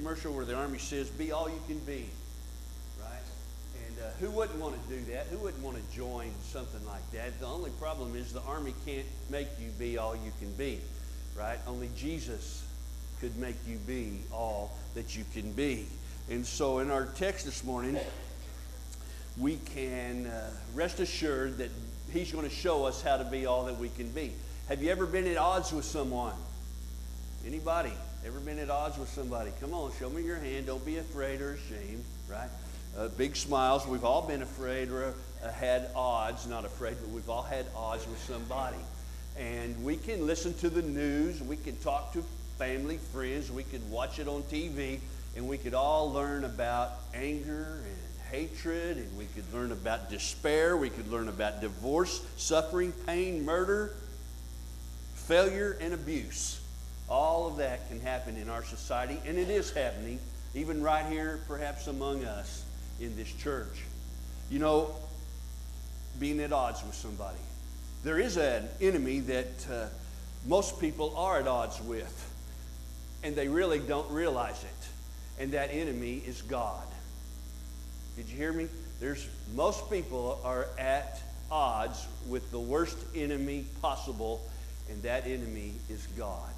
commercial where the Army says, be all you can be, right? And uh, who wouldn't want to do that? Who wouldn't want to join something like that? The only problem is the Army can't make you be all you can be, right? Only Jesus could make you be all that you can be. And so in our text this morning, we can uh, rest assured that He's going to show us how to be all that we can be. Have you ever been at odds with someone? Anybody? Ever been at odds with somebody? Come on, show me your hand. Don't be afraid or ashamed, right? Uh, big smiles. We've all been afraid or uh, had odds, not afraid, but we've all had odds with somebody. And we can listen to the news, we can talk to family, friends, we could watch it on TV, and we could all learn about anger and hatred, and we could learn about despair, we could learn about divorce, suffering, pain, murder, failure, and abuse. All of that can happen in our society, and it is happening, even right here, perhaps among us in this church. You know, being at odds with somebody. There is an enemy that uh, most people are at odds with, and they really don't realize it. And that enemy is God. Did you hear me? There's most people are at odds with the worst enemy possible, and that enemy is God.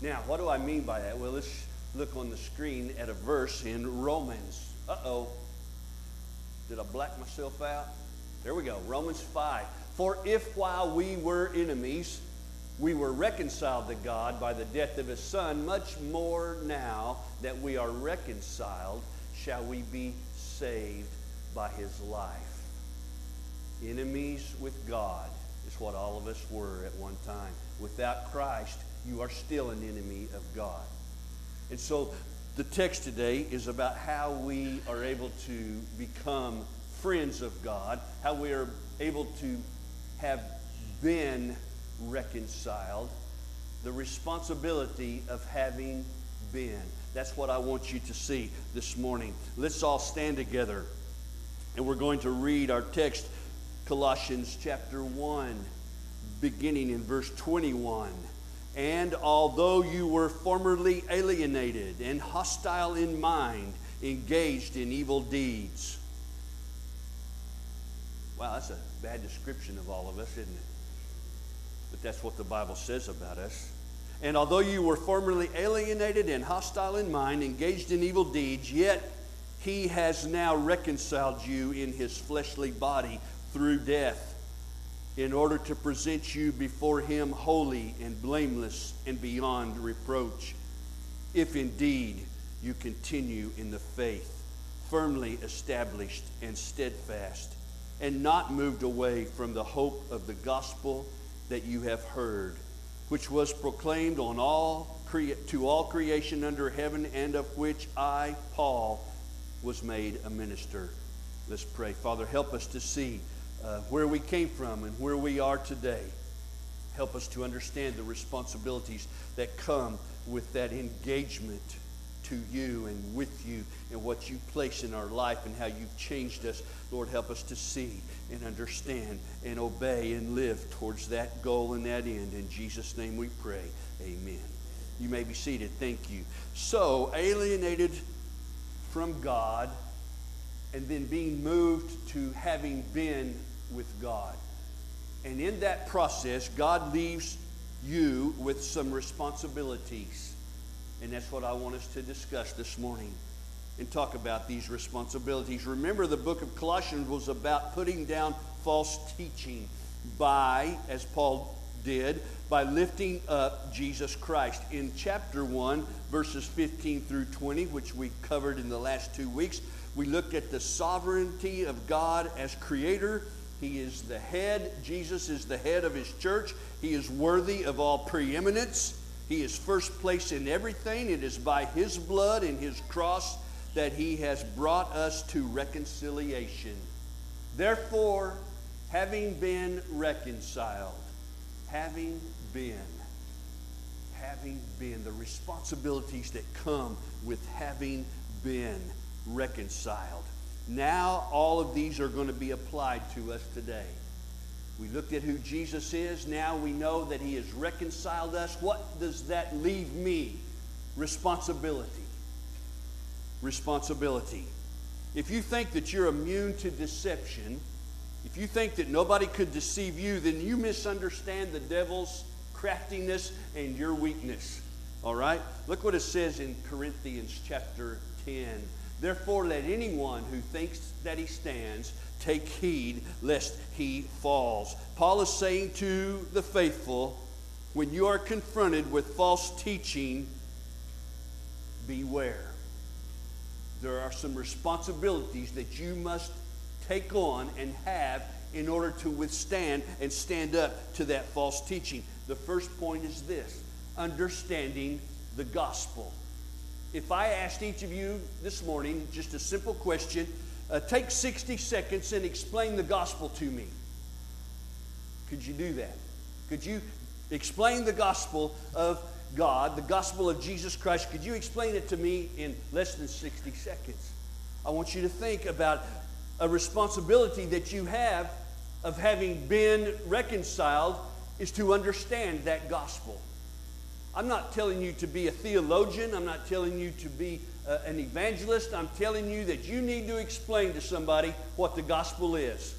Now, what do I mean by that? Well, let's look on the screen at a verse in Romans. Uh oh. Did I black myself out? There we go. Romans 5. For if while we were enemies, we were reconciled to God by the death of his Son, much more now that we are reconciled, shall we be saved by his life. Enemies with God is what all of us were at one time. Without Christ, you are still an enemy of God. And so the text today is about how we are able to become friends of God, how we are able to have been reconciled, the responsibility of having been. That's what I want you to see this morning. Let's all stand together and we're going to read our text, Colossians chapter 1, beginning in verse 21. And although you were formerly alienated and hostile in mind, engaged in evil deeds. Wow, that's a bad description of all of us, isn't it? But that's what the Bible says about us. And although you were formerly alienated and hostile in mind, engaged in evil deeds, yet he has now reconciled you in his fleshly body through death in order to present you before him holy and blameless and beyond reproach. If indeed you continue in the faith, firmly established and steadfast, and not moved away from the hope of the gospel that you have heard, which was proclaimed on all to all creation under heaven, and of which I, Paul, was made a minister. Let's pray. Father, help us to see uh, where we came from and where we are today. Help us to understand the responsibilities that come with that engagement to you and with you and what you place in our life and how you've changed us. Lord, help us to see and understand and obey and live towards that goal and that end. In Jesus' name we pray. Amen. You may be seated. Thank you. So, alienated from God and then being moved to having been with God. And in that process, God leaves you with some responsibilities. And that's what I want us to discuss this morning and talk about these responsibilities. Remember, the book of Colossians was about putting down false teaching by, as Paul did, by lifting up Jesus Christ. In chapter 1, verses 15 through 20, which we covered in the last two weeks, we looked at the sovereignty of God as creator he is the head. Jesus is the head of his church. He is worthy of all preeminence. He is first place in everything. It is by his blood and his cross that he has brought us to reconciliation. Therefore, having been reconciled, having been, having been, the responsibilities that come with having been reconciled. Now, all of these are going to be applied to us today. We looked at who Jesus is. Now we know that He has reconciled us. What does that leave me? Responsibility. responsibility. If you think that you're immune to deception, if you think that nobody could deceive you, then you misunderstand the devil's craftiness and your weakness. All right? Look what it says in Corinthians chapter 10. Therefore, let anyone who thinks that he stands take heed lest he falls. Paul is saying to the faithful, when you are confronted with false teaching, beware. There are some responsibilities that you must take on and have in order to withstand and stand up to that false teaching. The first point is this understanding the gospel. If I asked each of you this morning just a simple question, uh, take 60 seconds and explain the gospel to me. Could you do that? Could you explain the gospel of God, the gospel of Jesus Christ? Could you explain it to me in less than 60 seconds? I want you to think about a responsibility that you have of having been reconciled is to understand that gospel. I'm not telling you to be a theologian. I'm not telling you to be uh, an evangelist. I'm telling you that you need to explain to somebody what the gospel is.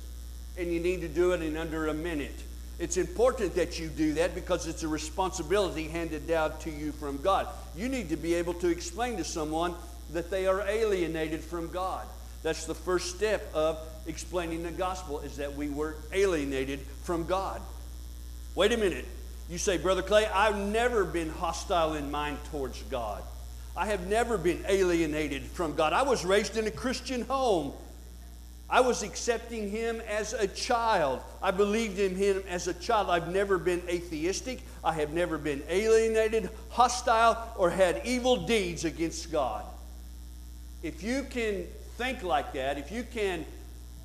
And you need to do it in under a minute. It's important that you do that because it's a responsibility handed down to you from God. You need to be able to explain to someone that they are alienated from God. That's the first step of explaining the gospel is that we were alienated from God. Wait a minute. You say, Brother Clay, I've never been hostile in mind towards God. I have never been alienated from God. I was raised in a Christian home. I was accepting Him as a child. I believed in Him as a child. I've never been atheistic. I have never been alienated, hostile, or had evil deeds against God. If you can think like that, if you can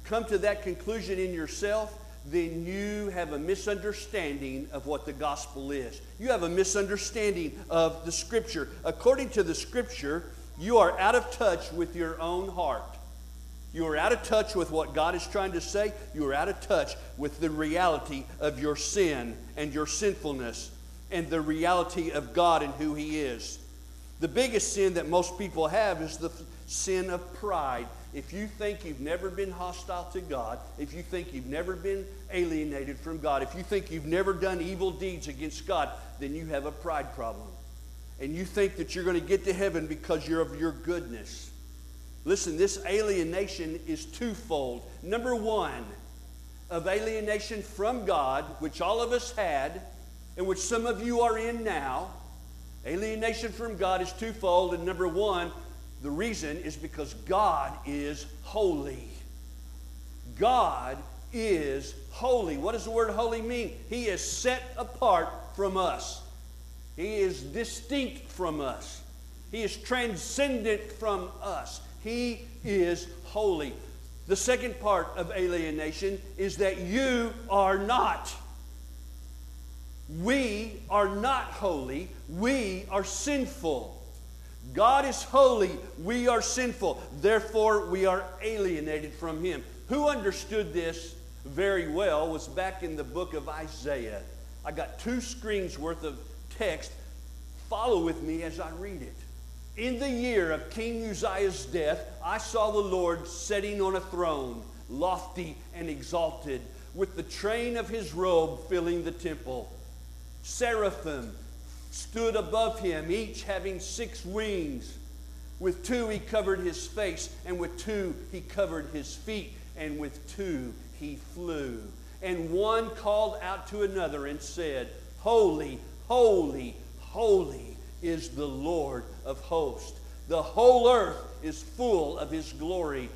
come to that conclusion in yourself, then you have a misunderstanding of what the gospel is. You have a misunderstanding of the scripture. According to the scripture, you are out of touch with your own heart. You are out of touch with what God is trying to say. You are out of touch with the reality of your sin and your sinfulness and the reality of God and who He is. The biggest sin that most people have is the sin of pride if you think you've never been hostile to God, if you think you've never been alienated from God, if you think you've never done evil deeds against God, then you have a pride problem. And you think that you're going to get to heaven because you're of your goodness. Listen, this alienation is twofold. Number one, of alienation from God, which all of us had, and which some of you are in now. Alienation from God is twofold. And number one, the reason is because God is holy. God is holy. What does the word holy mean? He is set apart from us. He is distinct from us. He is transcendent from us. He is holy. The second part of alienation is that you are not. We are not holy. We are sinful. God is holy, we are sinful, therefore we are alienated from Him. Who understood this very well was back in the book of Isaiah. I got two screens worth of text. Follow with me as I read it. In the year of King Uzziah's death, I saw the Lord sitting on a throne, lofty and exalted, with the train of his robe filling the temple. Seraphim stood above him, each having six wings. With two he covered his face, and with two he covered his feet, and with two he flew. And one called out to another and said, Holy, holy, holy is the Lord of hosts. The whole earth is full of his glory.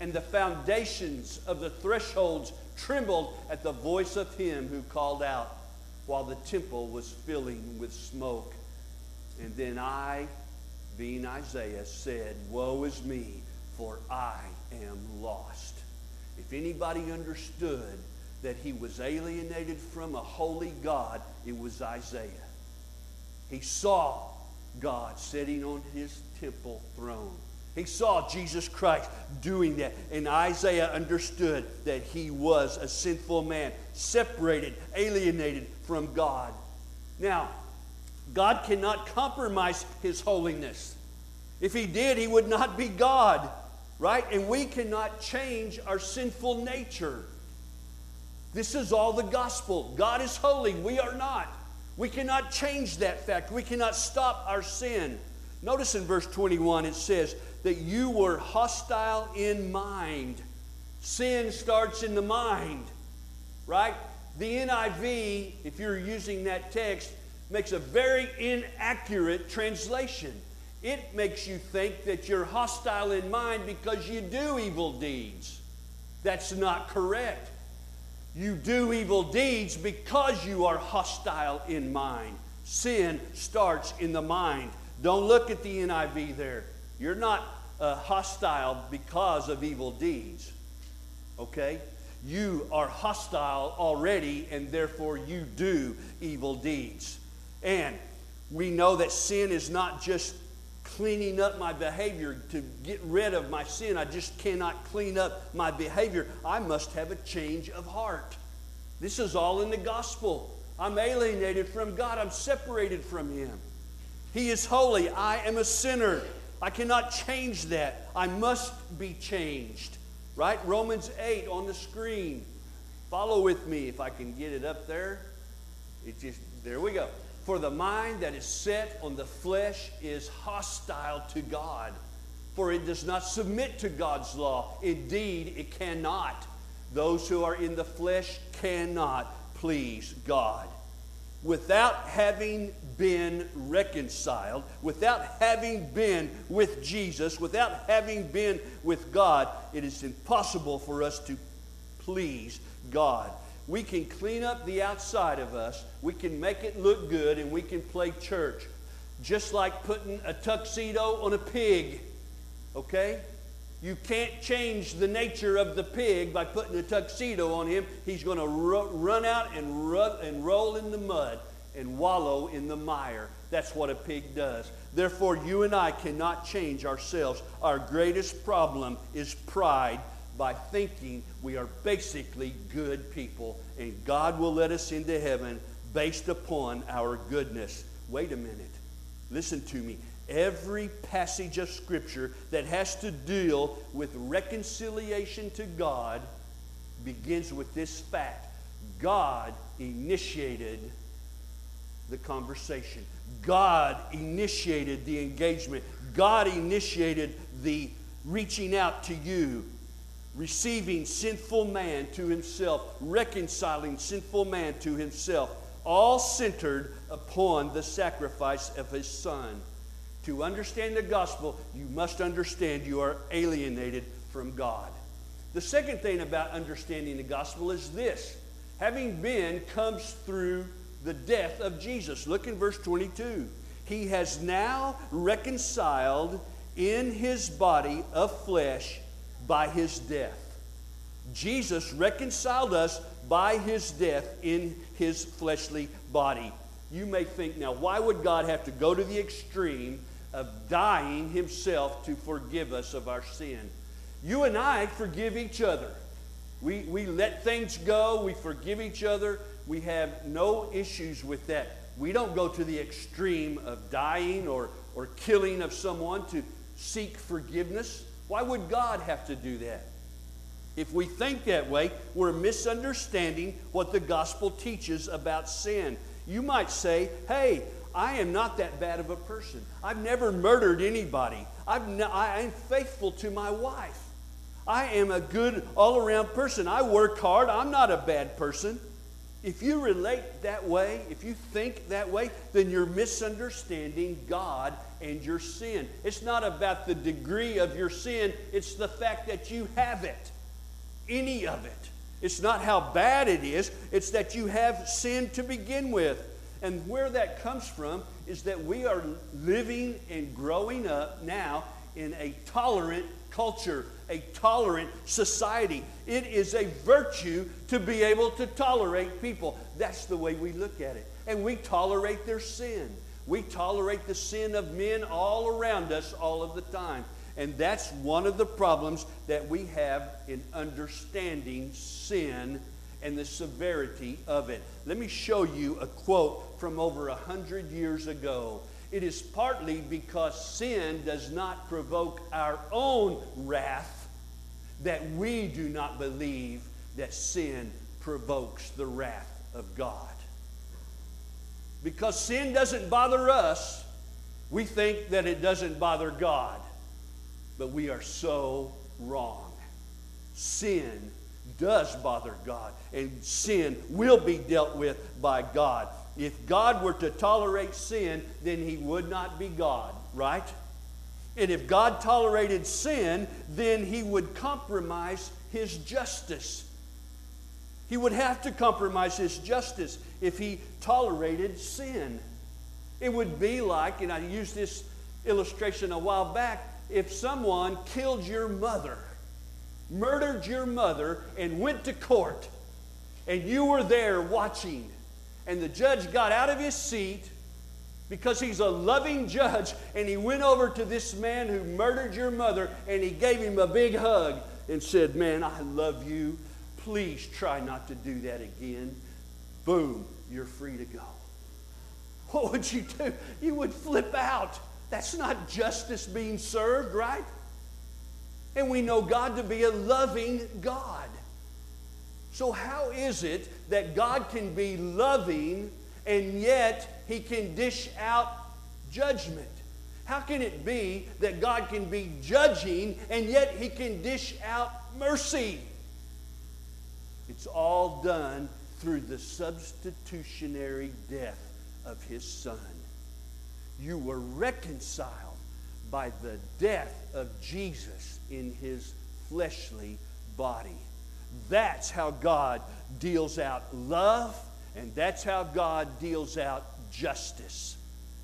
And the foundations of the thresholds trembled at the voice of him who called out while the temple was filling with smoke. And then I, being Isaiah, said, Woe is me, for I am lost. If anybody understood that he was alienated from a holy God, it was Isaiah. He saw God sitting on his temple throne. He saw Jesus Christ doing that. And Isaiah understood that he was a sinful man, separated, alienated from God. Now, God cannot compromise his holiness. If he did, he would not be God, right? And we cannot change our sinful nature. This is all the gospel. God is holy, we are not. We cannot change that fact. We cannot stop our sin. Notice in verse 21 it says that you were hostile in mind. Sin starts in the mind, right? The NIV, if you're using that text, makes a very inaccurate translation. It makes you think that you're hostile in mind because you do evil deeds. That's not correct. You do evil deeds because you are hostile in mind. Sin starts in the mind. Don't look at the NIV there. You're not uh, hostile because of evil deeds. Okay? You are hostile already, and therefore you do evil deeds. And we know that sin is not just cleaning up my behavior to get rid of my sin. I just cannot clean up my behavior. I must have a change of heart. This is all in the gospel. I'm alienated from God, I'm separated from Him. He is holy. I am a sinner. I cannot change that. I must be changed. Right? Romans 8 on the screen. Follow with me if I can get it up there. It just there we go. For the mind that is set on the flesh is hostile to God, for it does not submit to God's law. Indeed, it cannot. Those who are in the flesh cannot please God. Without having been reconciled, without having been with Jesus, without having been with God, it is impossible for us to please God. We can clean up the outside of us, we can make it look good, and we can play church. Just like putting a tuxedo on a pig, okay? You can't change the nature of the pig by putting a tuxedo on him. He's going to ru- run out and, ru- and roll in the mud and wallow in the mire. That's what a pig does. Therefore, you and I cannot change ourselves. Our greatest problem is pride by thinking we are basically good people and God will let us into heaven based upon our goodness. Wait a minute. Listen to me. Every passage of Scripture that has to deal with reconciliation to God begins with this fact God initiated the conversation, God initiated the engagement, God initiated the reaching out to you receiving sinful man to himself, reconciling sinful man to himself, all centered upon the sacrifice of his son. To understand the gospel, you must understand you are alienated from God. The second thing about understanding the gospel is this having been comes through the death of Jesus. Look in verse 22. He has now reconciled in his body of flesh by his death. Jesus reconciled us by his death in his fleshly body. You may think, now, why would God have to go to the extreme of dying himself to forgive us of our sin? You and I forgive each other. We, we let things go, we forgive each other, we have no issues with that. We don't go to the extreme of dying or, or killing of someone to seek forgiveness. Why would God have to do that? If we think that way, we're misunderstanding what the gospel teaches about sin. You might say, hey, I am not that bad of a person. I've never murdered anybody. I've no, I am faithful to my wife. I am a good all around person. I work hard. I'm not a bad person. If you relate that way, if you think that way, then you're misunderstanding God and your sin. It's not about the degree of your sin, it's the fact that you have it. Any of it. It's not how bad it is, it's that you have sin to begin with. And where that comes from is that we are living and growing up now in a tolerant culture, a tolerant society. It is a virtue to be able to tolerate people. That's the way we look at it. And we tolerate their sin. We tolerate the sin of men all around us all of the time. And that's one of the problems that we have in understanding sin and the severity of it. Let me show you a quote from over a hundred years ago. It is partly because sin does not provoke our own wrath that we do not believe that sin provokes the wrath of God. Because sin doesn't bother us, we think that it doesn't bother God. But we are so wrong. Sin does bother God, and sin will be dealt with by God. If God were to tolerate sin, then he would not be God, right? And if God tolerated sin, then he would compromise his justice. He would have to compromise his justice if he tolerated sin. It would be like, and I used this illustration a while back, if someone killed your mother, murdered your mother, and went to court, and you were there watching, and the judge got out of his seat because he's a loving judge. And he went over to this man who murdered your mother and he gave him a big hug and said, Man, I love you. Please try not to do that again. Boom, you're free to go. What would you do? You would flip out. That's not justice being served, right? And we know God to be a loving God. So, how is it that God can be loving and yet he can dish out judgment. How can it be that God can be judging and yet he can dish out mercy? It's all done through the substitutionary death of his son. You were reconciled by the death of Jesus in his fleshly body. That's how God deals out love and that's how God deals out justice.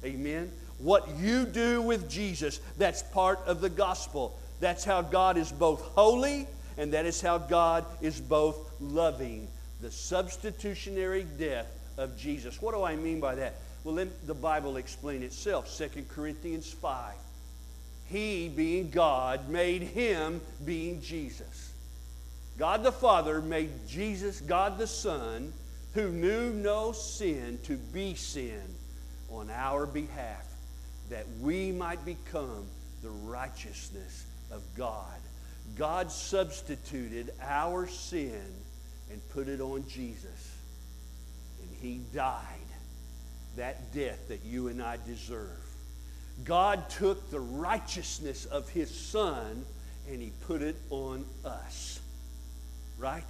Amen. What you do with Jesus, that's part of the gospel. That's how God is both holy and that is how God is both loving. The substitutionary death of Jesus. What do I mean by that? Well, let the Bible explain itself. 2 Corinthians 5. He, being God, made him being Jesus. God the Father made Jesus, God the Son, who knew no sin to be sin on our behalf, that we might become the righteousness of God. God substituted our sin and put it on Jesus. And he died that death that you and I deserve. God took the righteousness of his son and he put it on us. Right?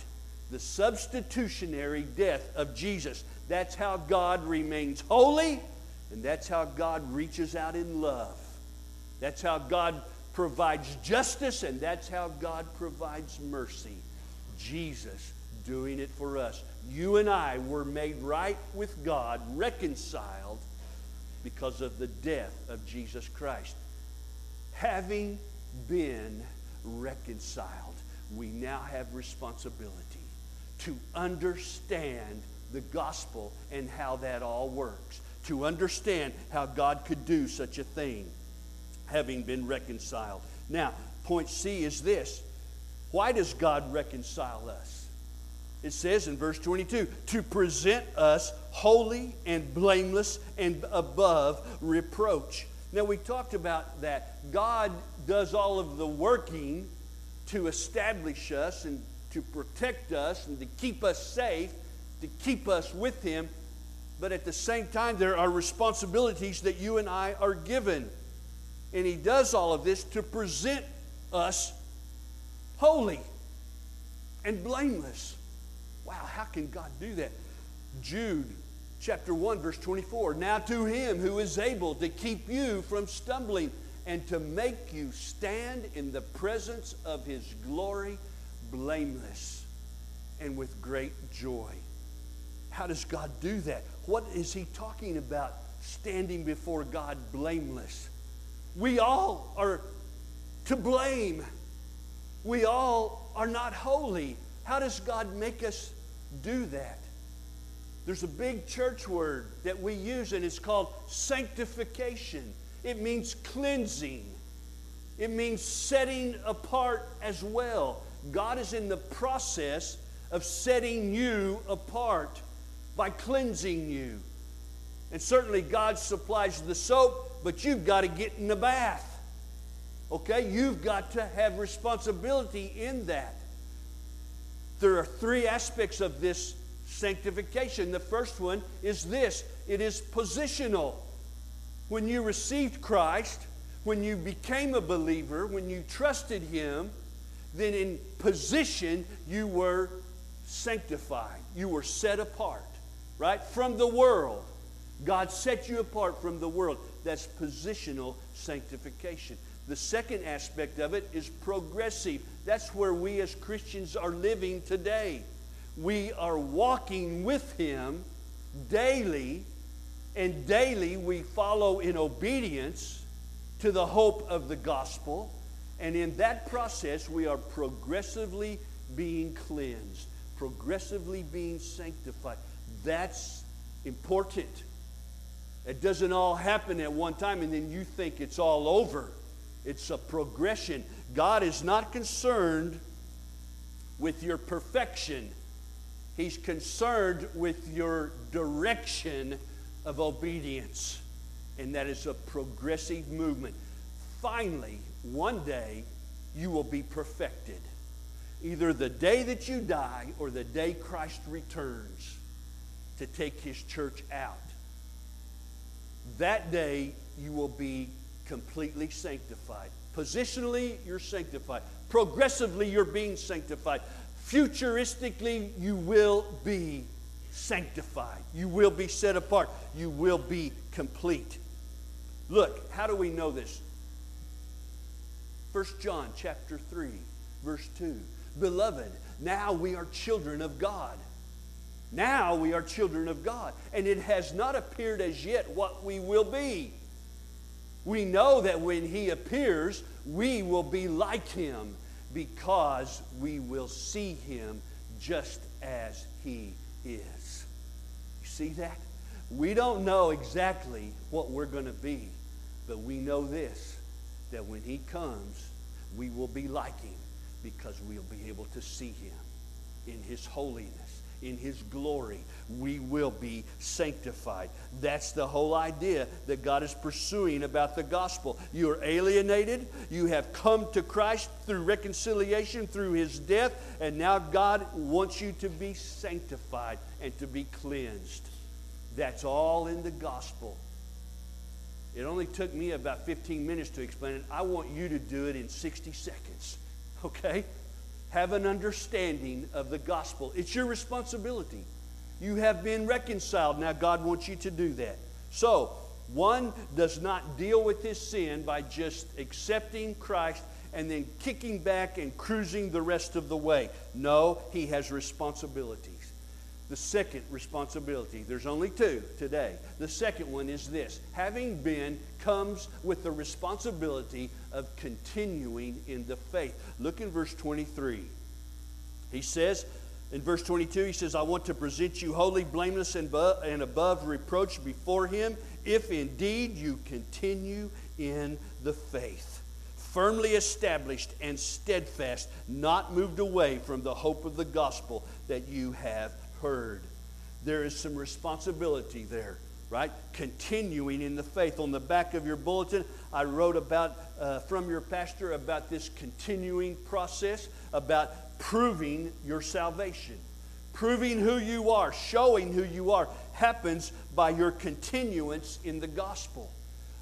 the substitutionary death of Jesus. That's how God remains holy, and that's how God reaches out in love. That's how God provides justice, and that's how God provides mercy. Jesus doing it for us. You and I were made right with God, reconciled because of the death of Jesus Christ. Having been reconciled, we now have responsibility to understand the gospel and how that all works, to understand how God could do such a thing, having been reconciled. Now, point C is this why does God reconcile us? It says in verse 22 to present us holy and blameless and above reproach. Now, we talked about that. God does all of the working to establish us and to protect us and to keep us safe, to keep us with Him. But at the same time, there are responsibilities that you and I are given. And He does all of this to present us holy and blameless. Wow, how can God do that? Jude chapter 1, verse 24. Now to Him who is able to keep you from stumbling and to make you stand in the presence of His glory blameless and with great joy. How does God do that? What is He talking about standing before God blameless? We all are to blame. We all are not holy. How does God make us do that? There's a big church word that we use, and it's called sanctification. It means cleansing, it means setting apart as well. God is in the process of setting you apart by cleansing you. And certainly, God supplies the soap, but you've got to get in the bath. Okay? You've got to have responsibility in that. There are three aspects of this sanctification. The first one is this it is positional. When you received Christ, when you became a believer, when you trusted Him, then in position you were sanctified. You were set apart, right? From the world. God set you apart from the world. That's positional sanctification. The second aspect of it is progressive. That's where we as Christians are living today. We are walking with Him daily, and daily we follow in obedience to the hope of the gospel. And in that process, we are progressively being cleansed, progressively being sanctified. That's important. It doesn't all happen at one time and then you think it's all over. It's a progression. God is not concerned with your perfection, He's concerned with your direction of obedience. And that is a progressive movement. Finally, one day, you will be perfected. Either the day that you die or the day Christ returns to take his church out. That day, you will be completely sanctified. Positionally, you're sanctified. Progressively, you're being sanctified. Futuristically, you will be sanctified. You will be set apart. You will be complete. Look, how do we know this? 1 John chapter 3, verse 2. Beloved, now we are children of God. Now we are children of God. And it has not appeared as yet what we will be. We know that when He appears, we will be like Him because we will see Him just as He is. See that? We don't know exactly what we're going to be, but we know this that when He comes, we will be like Him because we'll be able to see Him in His holiness in His glory, we will be sanctified. That's the whole idea that God is pursuing about the gospel. You are alienated, you have come to Christ through reconciliation, through His death, and now God wants you to be sanctified and to be cleansed. That's all in the gospel. It only took me about 15 minutes to explain it. I want you to do it in 60 seconds. Okay? have an understanding of the gospel. It's your responsibility. You have been reconciled. Now, God wants you to do that. So, one does not deal with his sin by just accepting Christ and then kicking back and cruising the rest of the way. No, he has responsibilities. The second responsibility, there's only two today. The second one is this having been comes with the responsibility of continuing in the faith. Look in verse 23. He says, in verse 22, he says, I want to present you holy, blameless, and above reproach before him, if indeed you continue in the faith, firmly established and steadfast, not moved away from the hope of the gospel that you have heard. There is some responsibility there right? Continuing in the faith. On the back of your bulletin, I wrote about, uh, from your pastor, about this continuing process, about proving your salvation. Proving who you are, showing who you are, happens by your continuance in the gospel.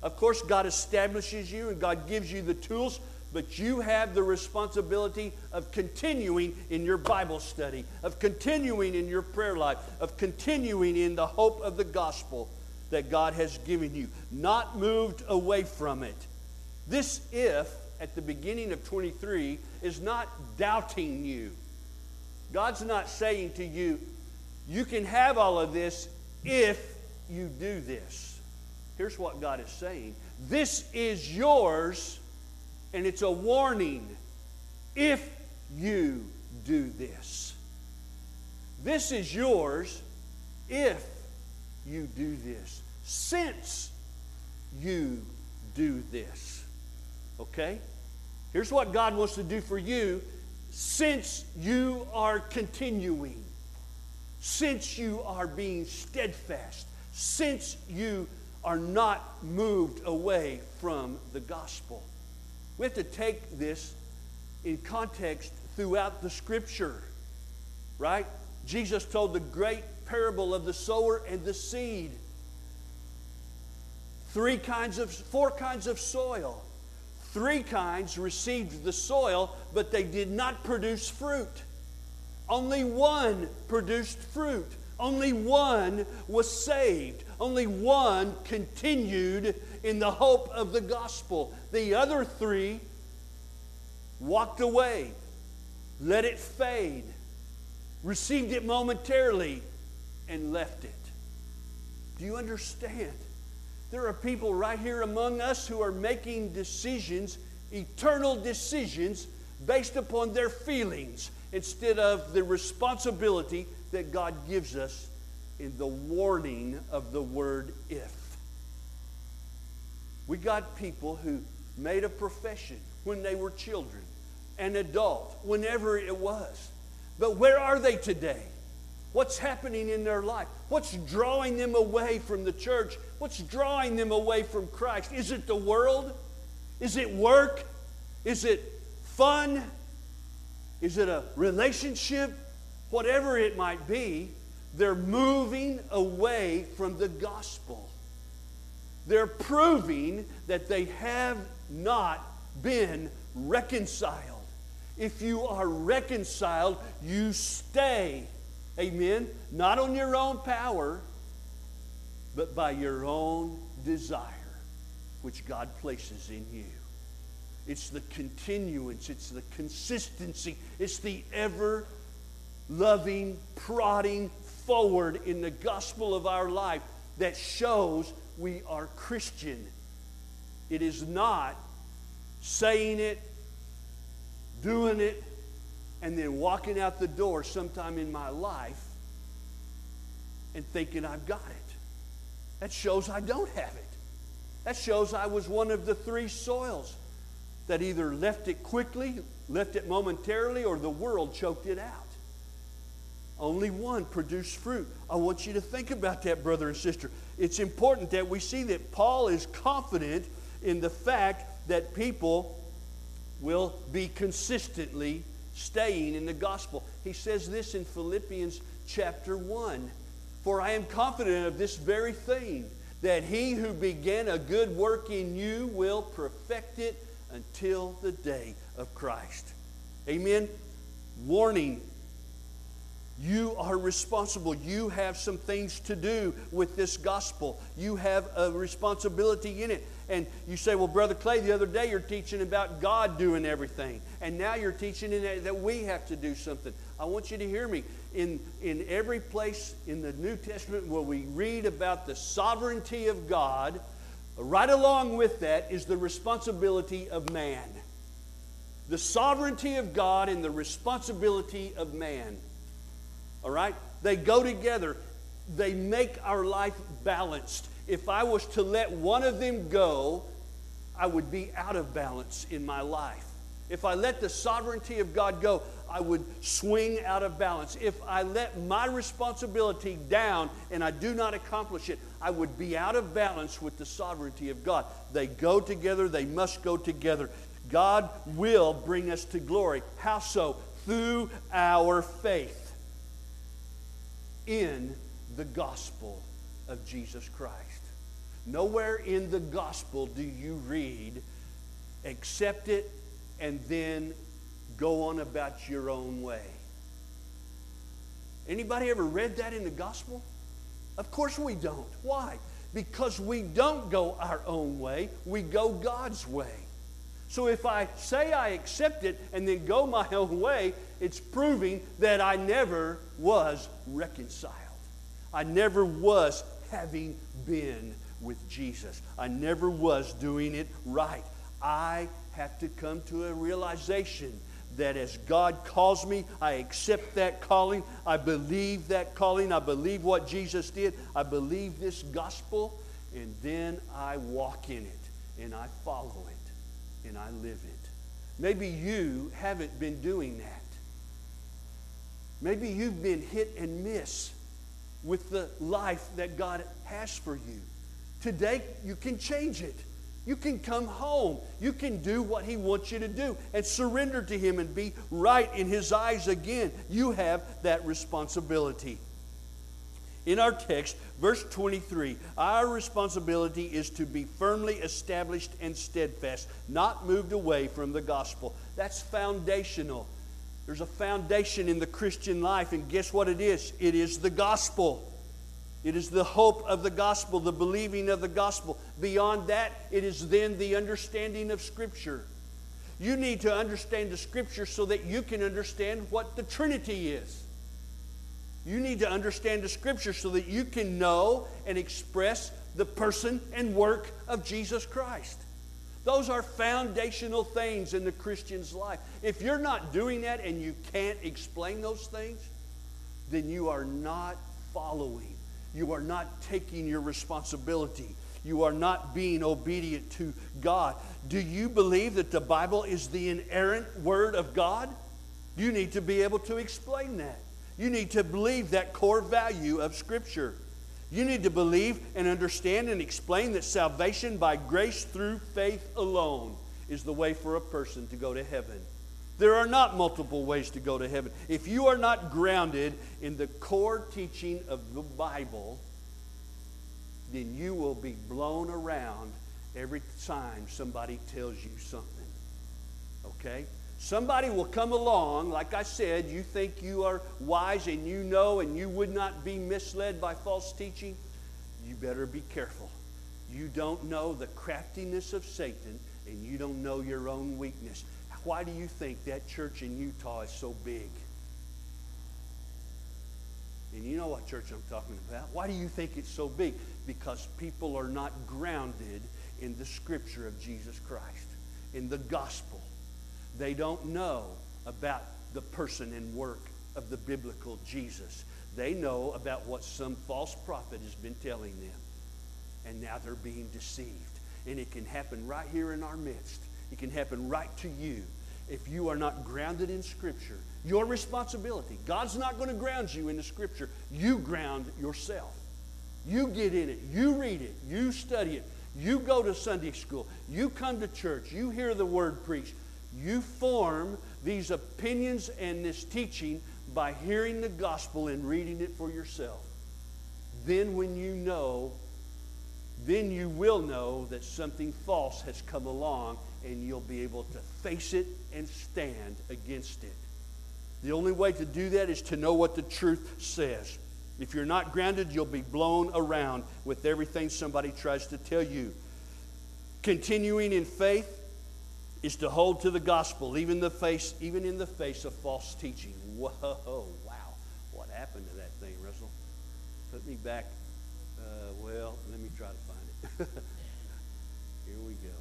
Of course, God establishes you and God gives you the tools but you have the responsibility of continuing in your Bible study, of continuing in your prayer life, of continuing in the hope of the gospel that God has given you, not moved away from it. This if at the beginning of 23 is not doubting you. God's not saying to you, you can have all of this if you do this. Here's what God is saying this is yours and it's a warning if you do this. This is yours if you do this. Since you do this. Okay? Here's what God wants to do for you since you are continuing, since you are being steadfast, since you are not moved away from the gospel. We have to take this in context throughout the scripture, right? Jesus told the great parable of the sower and the seed. Three kinds of, four kinds of soil. Three kinds received the soil, but they did not produce fruit. Only one produced fruit. Only one was saved. Only one continued in the hope of the gospel. The other three walked away, let it fade, received it momentarily, and left it. Do you understand? There are people right here among us who are making decisions, eternal decisions, based upon their feelings instead of the responsibility that God gives us in the warning of the word if. We got people who made a profession when they were children, an adult, whenever it was. But where are they today? What's happening in their life? What's drawing them away from the church? What's drawing them away from Christ? Is it the world? Is it work? Is it fun? Is it a relationship? Whatever it might be, they're moving away from the gospel. They're proving that they have not been reconciled. If you are reconciled, you stay. Amen. Not on your own power, but by your own desire, which God places in you. It's the continuance, it's the consistency, it's the ever loving, prodding forward in the gospel of our life that shows we are Christian. It is not saying it, doing it, and then walking out the door sometime in my life and thinking I've got it. That shows I don't have it. That shows I was one of the three soils that either left it quickly, left it momentarily, or the world choked it out. Only one produced fruit. I want you to think about that, brother and sister. It's important that we see that Paul is confident in the fact that people will be consistently staying in the gospel. He says this in Philippians chapter 1 For I am confident of this very thing, that he who began a good work in you will perfect it until the day of Christ. Amen. Warning you are responsible. You have some things to do with this gospel. You have a responsibility in it. And you say, Well, Brother Clay, the other day you're teaching about God doing everything. And now you're teaching that we have to do something. I want you to hear me. In, in every place in the New Testament where we read about the sovereignty of God, right along with that is the responsibility of man. The sovereignty of God and the responsibility of man. All right? They go together. They make our life balanced. If I was to let one of them go, I would be out of balance in my life. If I let the sovereignty of God go, I would swing out of balance. If I let my responsibility down and I do not accomplish it, I would be out of balance with the sovereignty of God. They go together, they must go together. God will bring us to glory. How so? Through our faith in the gospel of Jesus Christ. Nowhere in the gospel do you read, accept it, and then go on about your own way. Anybody ever read that in the gospel? Of course we don't. Why? Because we don't go our own way, we go God's way. So if I say I accept it and then go my own way, it's proving that I never was reconciled. I never was having been with Jesus. I never was doing it right. I have to come to a realization that as God calls me, I accept that calling. I believe that calling. I believe what Jesus did. I believe this gospel. And then I walk in it and I follow it and I live it. Maybe you haven't been doing that. Maybe you've been hit and miss with the life that God has for you. Today, you can change it. You can come home. You can do what He wants you to do and surrender to Him and be right in His eyes again. You have that responsibility. In our text, verse 23, our responsibility is to be firmly established and steadfast, not moved away from the gospel. That's foundational. There's a foundation in the Christian life, and guess what it is? It is the gospel. It is the hope of the gospel, the believing of the gospel. Beyond that, it is then the understanding of Scripture. You need to understand the Scripture so that you can understand what the Trinity is. You need to understand the Scripture so that you can know and express the person and work of Jesus Christ. Those are foundational things in the Christian's life. If you're not doing that and you can't explain those things, then you are not following. You are not taking your responsibility. You are not being obedient to God. Do you believe that the Bible is the inerrant Word of God? You need to be able to explain that. You need to believe that core value of Scripture. You need to believe and understand and explain that salvation by grace through faith alone is the way for a person to go to heaven. There are not multiple ways to go to heaven. If you are not grounded in the core teaching of the Bible, then you will be blown around every time somebody tells you something. Okay? Somebody will come along, like I said, you think you are wise and you know and you would not be misled by false teaching. You better be careful. You don't know the craftiness of Satan and you don't know your own weakness. Why do you think that church in Utah is so big? And you know what church I'm talking about. Why do you think it's so big? Because people are not grounded in the scripture of Jesus Christ, in the gospel. They don't know about the person and work of the biblical Jesus. They know about what some false prophet has been telling them. And now they're being deceived. And it can happen right here in our midst. It can happen right to you if you are not grounded in Scripture. Your responsibility. God's not going to ground you in the Scripture. You ground yourself. You get in it. You read it. You study it. You go to Sunday school. You come to church. You hear the word preached. You form these opinions and this teaching by hearing the gospel and reading it for yourself. Then, when you know, then you will know that something false has come along and you'll be able to face it and stand against it. The only way to do that is to know what the truth says. If you're not grounded, you'll be blown around with everything somebody tries to tell you. Continuing in faith is to hold to the gospel, even the face, even in the face of false teaching. Whoa, wow! What happened to that thing, Russell? Put me back. Uh, well, let me try to find it. Here we go.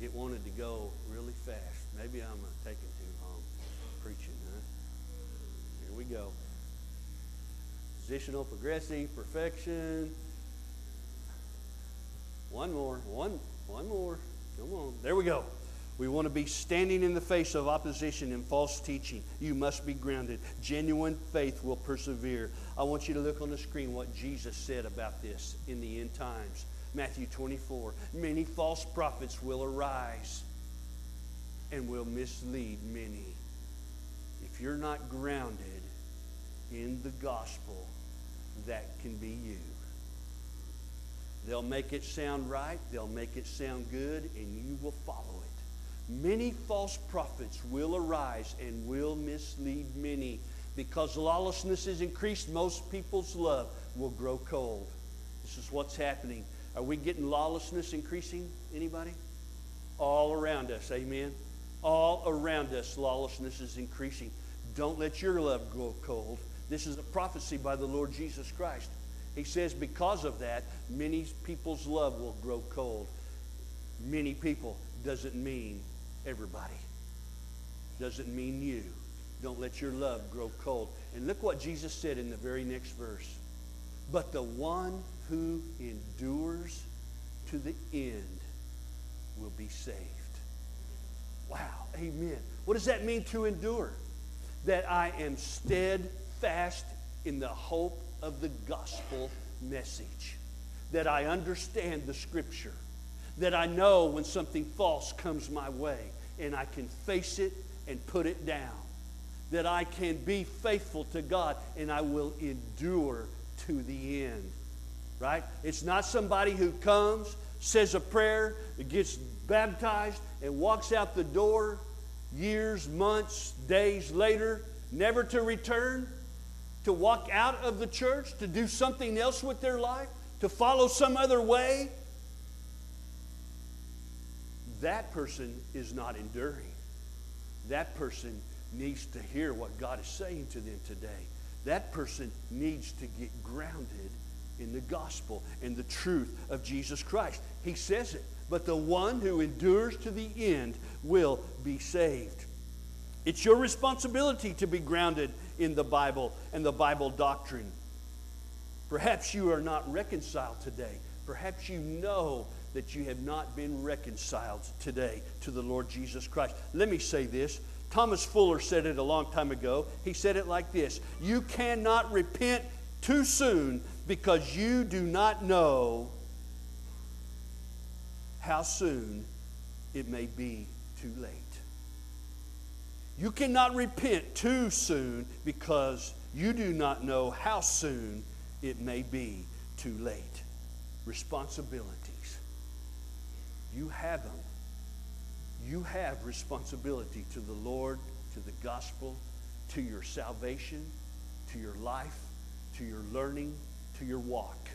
It wanted to go really fast. Maybe I'm uh, taking too long preaching, huh? Here we go. Positional, progressive, perfection. One more. One. One more. Come on. There we go. We want to be standing in the face of opposition and false teaching. You must be grounded. Genuine faith will persevere. I want you to look on the screen what Jesus said about this in the end times. Matthew 24. Many false prophets will arise and will mislead many. If you're not grounded in the gospel, that can be you. They'll make it sound right, they'll make it sound good, and you will follow it. Many false prophets will arise and will mislead many. Because lawlessness is increased, most people's love will grow cold. This is what's happening. Are we getting lawlessness increasing? Anybody? All around us, amen. All around us, lawlessness is increasing. Don't let your love grow cold. This is a prophecy by the Lord Jesus Christ. He says, because of that, many people's love will grow cold. Many people doesn't mean everybody, doesn't mean you. Don't let your love grow cold. And look what Jesus said in the very next verse. But the one who endures to the end will be saved. Wow, amen. What does that mean to endure? That I am steadfast in the hope of the gospel message. that I understand the scripture, that I know when something false comes my way and I can face it and put it down, that I can be faithful to God and I will endure to the end. Right? It's not somebody who comes, says a prayer, gets baptized, and walks out the door years, months, days later, never to return, to walk out of the church, to do something else with their life, to follow some other way. That person is not enduring. That person needs to hear what God is saying to them today. That person needs to get grounded in the gospel and the truth of Jesus Christ. He says it, but the one who endures to the end will be saved. It's your responsibility to be grounded in the Bible and the Bible doctrine. Perhaps you are not reconciled today. Perhaps you know that you have not been reconciled today to the Lord Jesus Christ. Let me say this. Thomas Fuller said it a long time ago. He said it like this You cannot repent too soon because you do not know how soon it may be too late. You cannot repent too soon because you do not know how soon it may be too late. Responsibilities. You have them. You have responsibility to the Lord, to the gospel, to your salvation, to your life, to your learning, to your walk.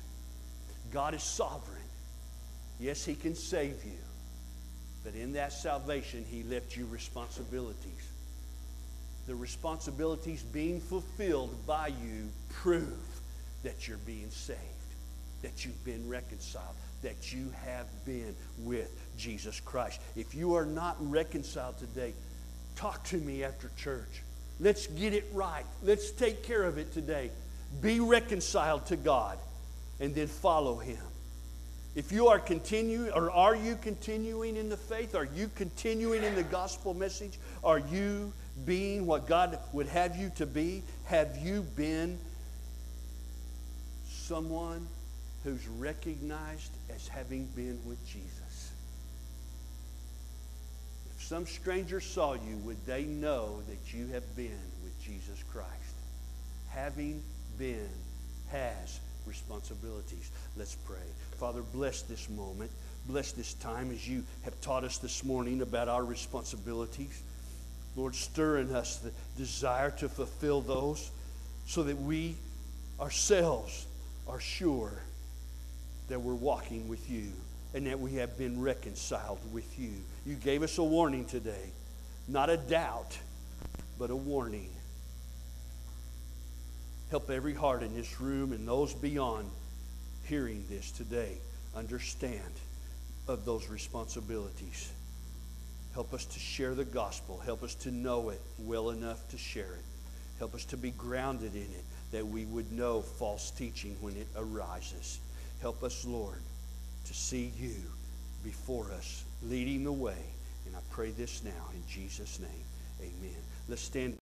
God is sovereign. Yes, He can save you. But in that salvation, He left you responsibilities. The responsibilities being fulfilled by you prove that you're being saved, that you've been reconciled, that you have been with Jesus Christ. If you are not reconciled today, talk to me after church. Let's get it right. Let's take care of it today. Be reconciled to God and then follow Him. If you are continuing, or are you continuing in the faith? Are you continuing in the gospel message? Are you being what God would have you to be? Have you been someone who's recognized as having been with Jesus? If some stranger saw you, would they know that you have been with Jesus Christ? Having been has responsibilities. Let's pray. Father, bless this moment. Bless this time as you have taught us this morning about our responsibilities. Lord, stir in us the desire to fulfill those so that we ourselves are sure that we're walking with you and that we have been reconciled with you. You gave us a warning today, not a doubt, but a warning. Help every heart in this room and those beyond hearing this today understand of those responsibilities. Help us to share the gospel. Help us to know it well enough to share it. Help us to be grounded in it that we would know false teaching when it arises. Help us, Lord, to see you before us, leading the way. And I pray this now in Jesus' name. Amen. Let's stand.